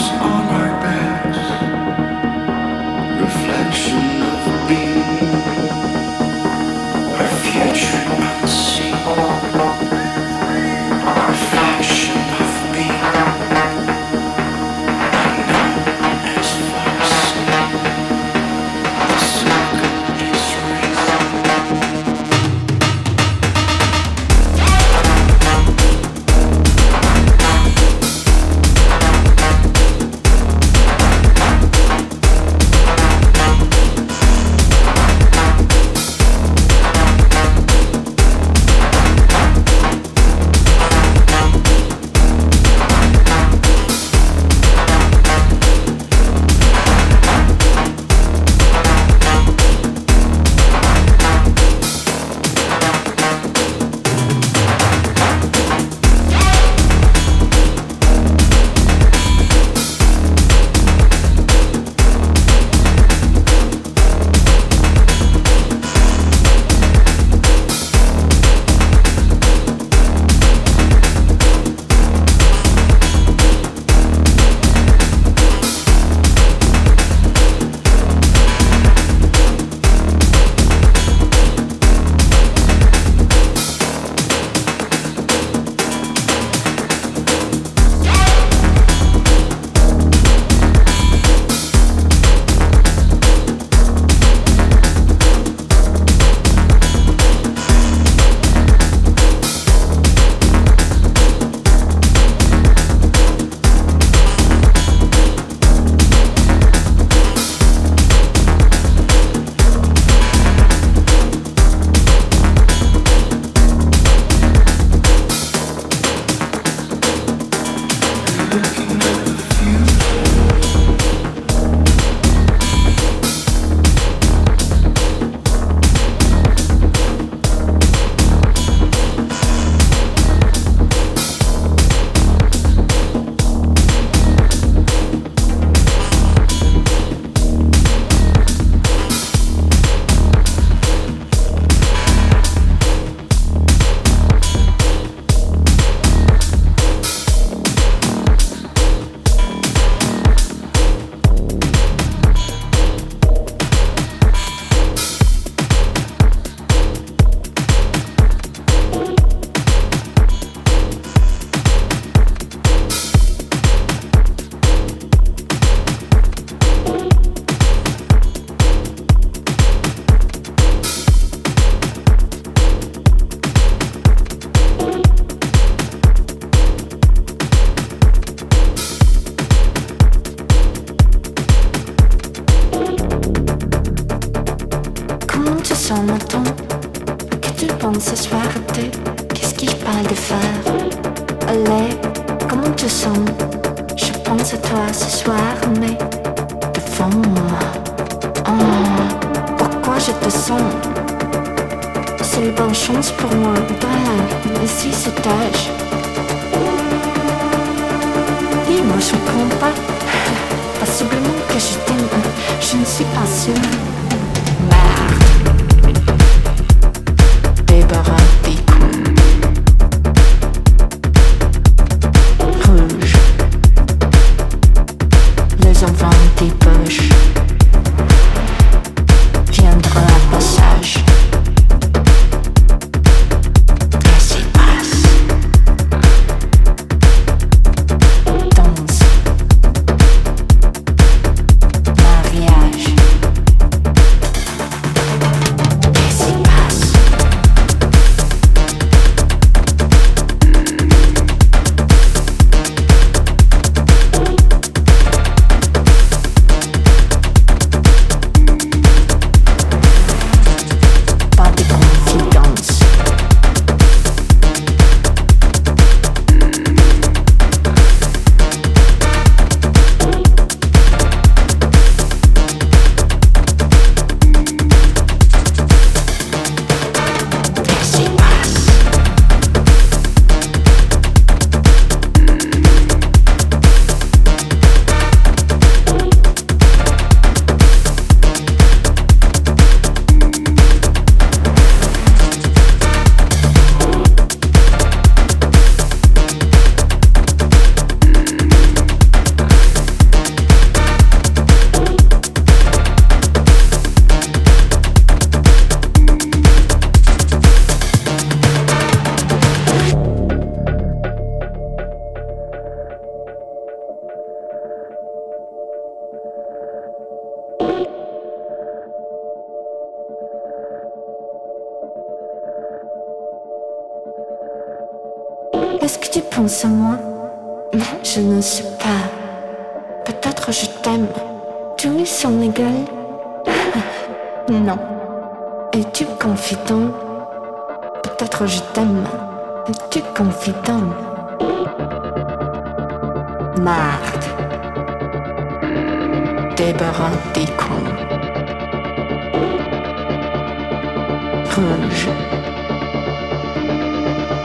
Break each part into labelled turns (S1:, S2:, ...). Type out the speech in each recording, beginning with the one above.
S1: on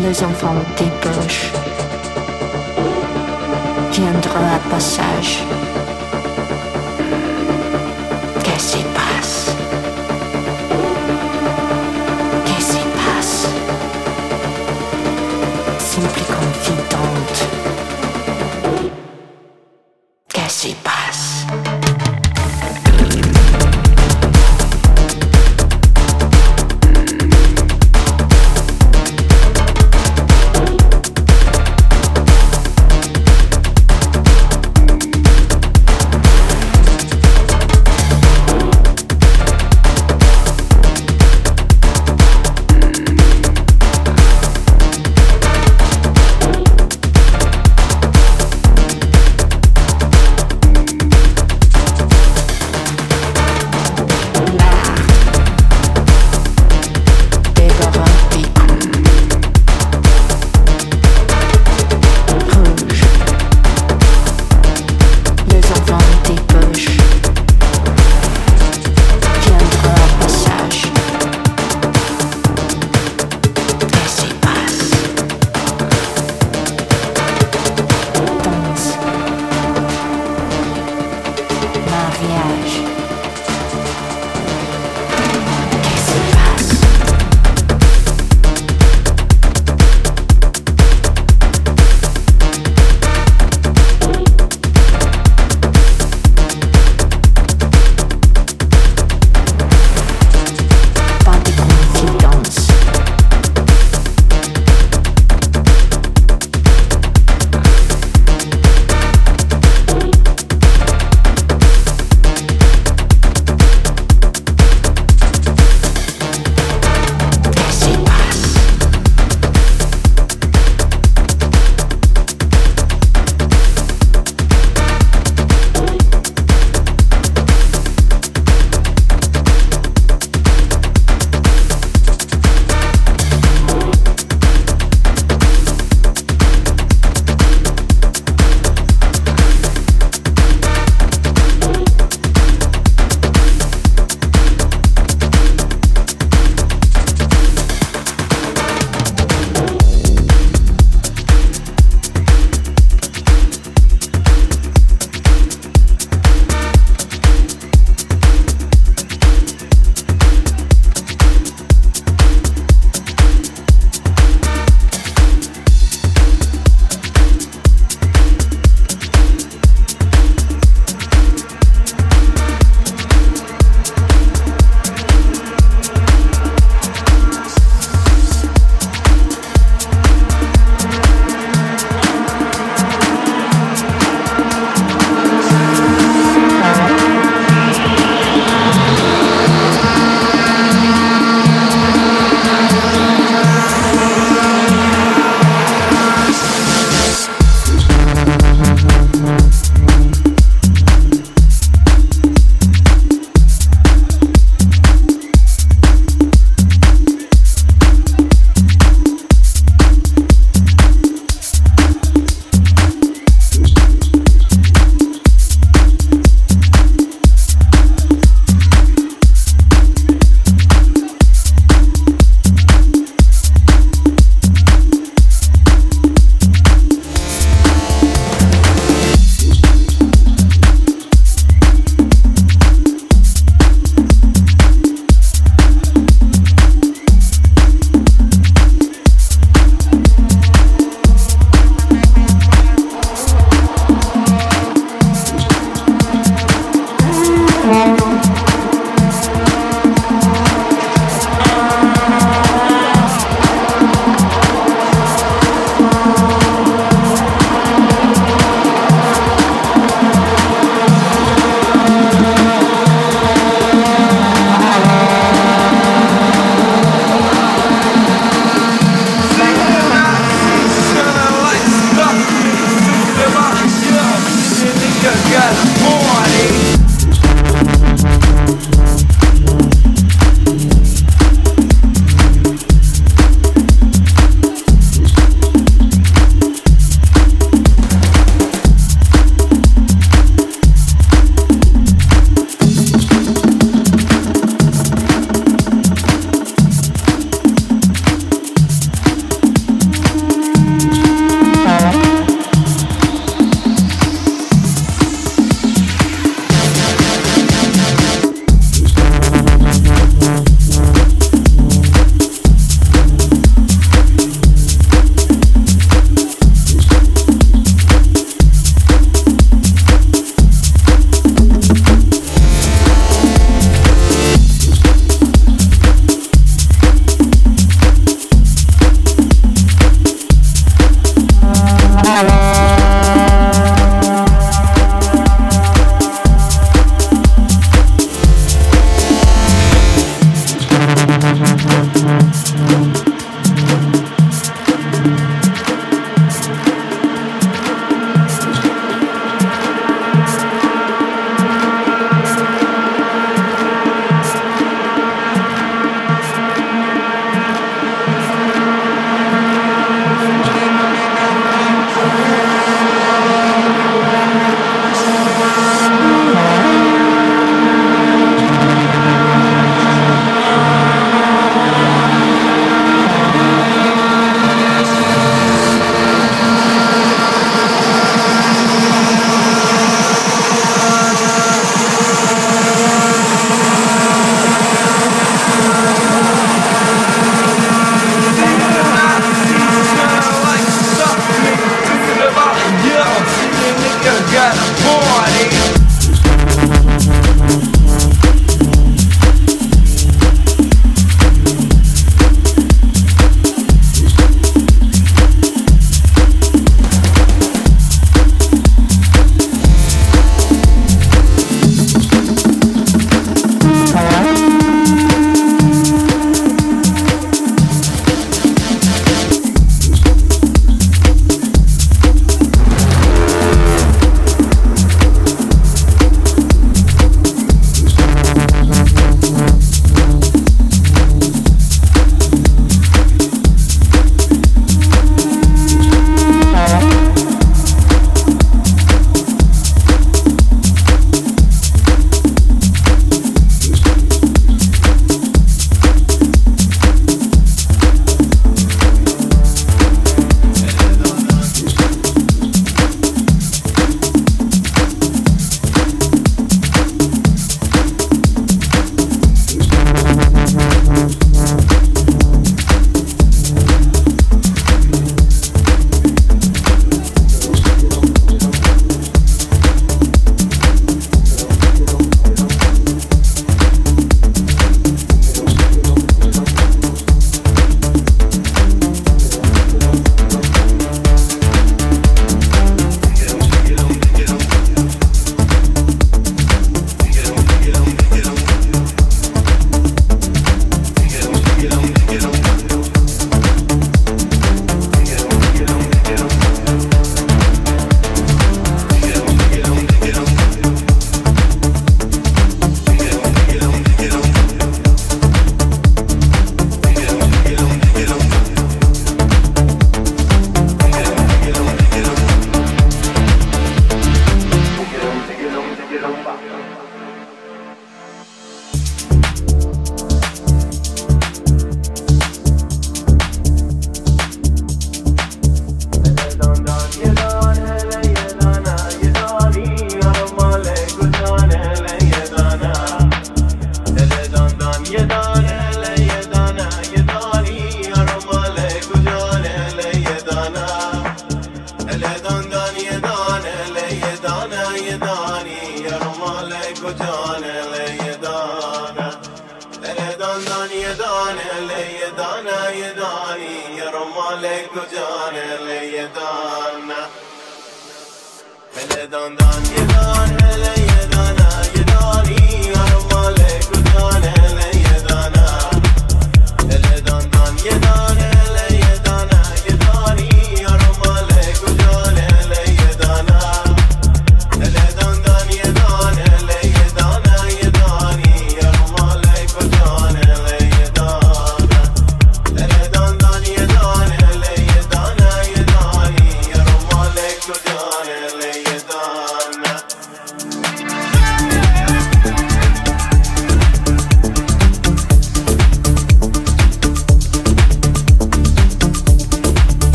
S1: Les enfants débauchent. Viendra à passage.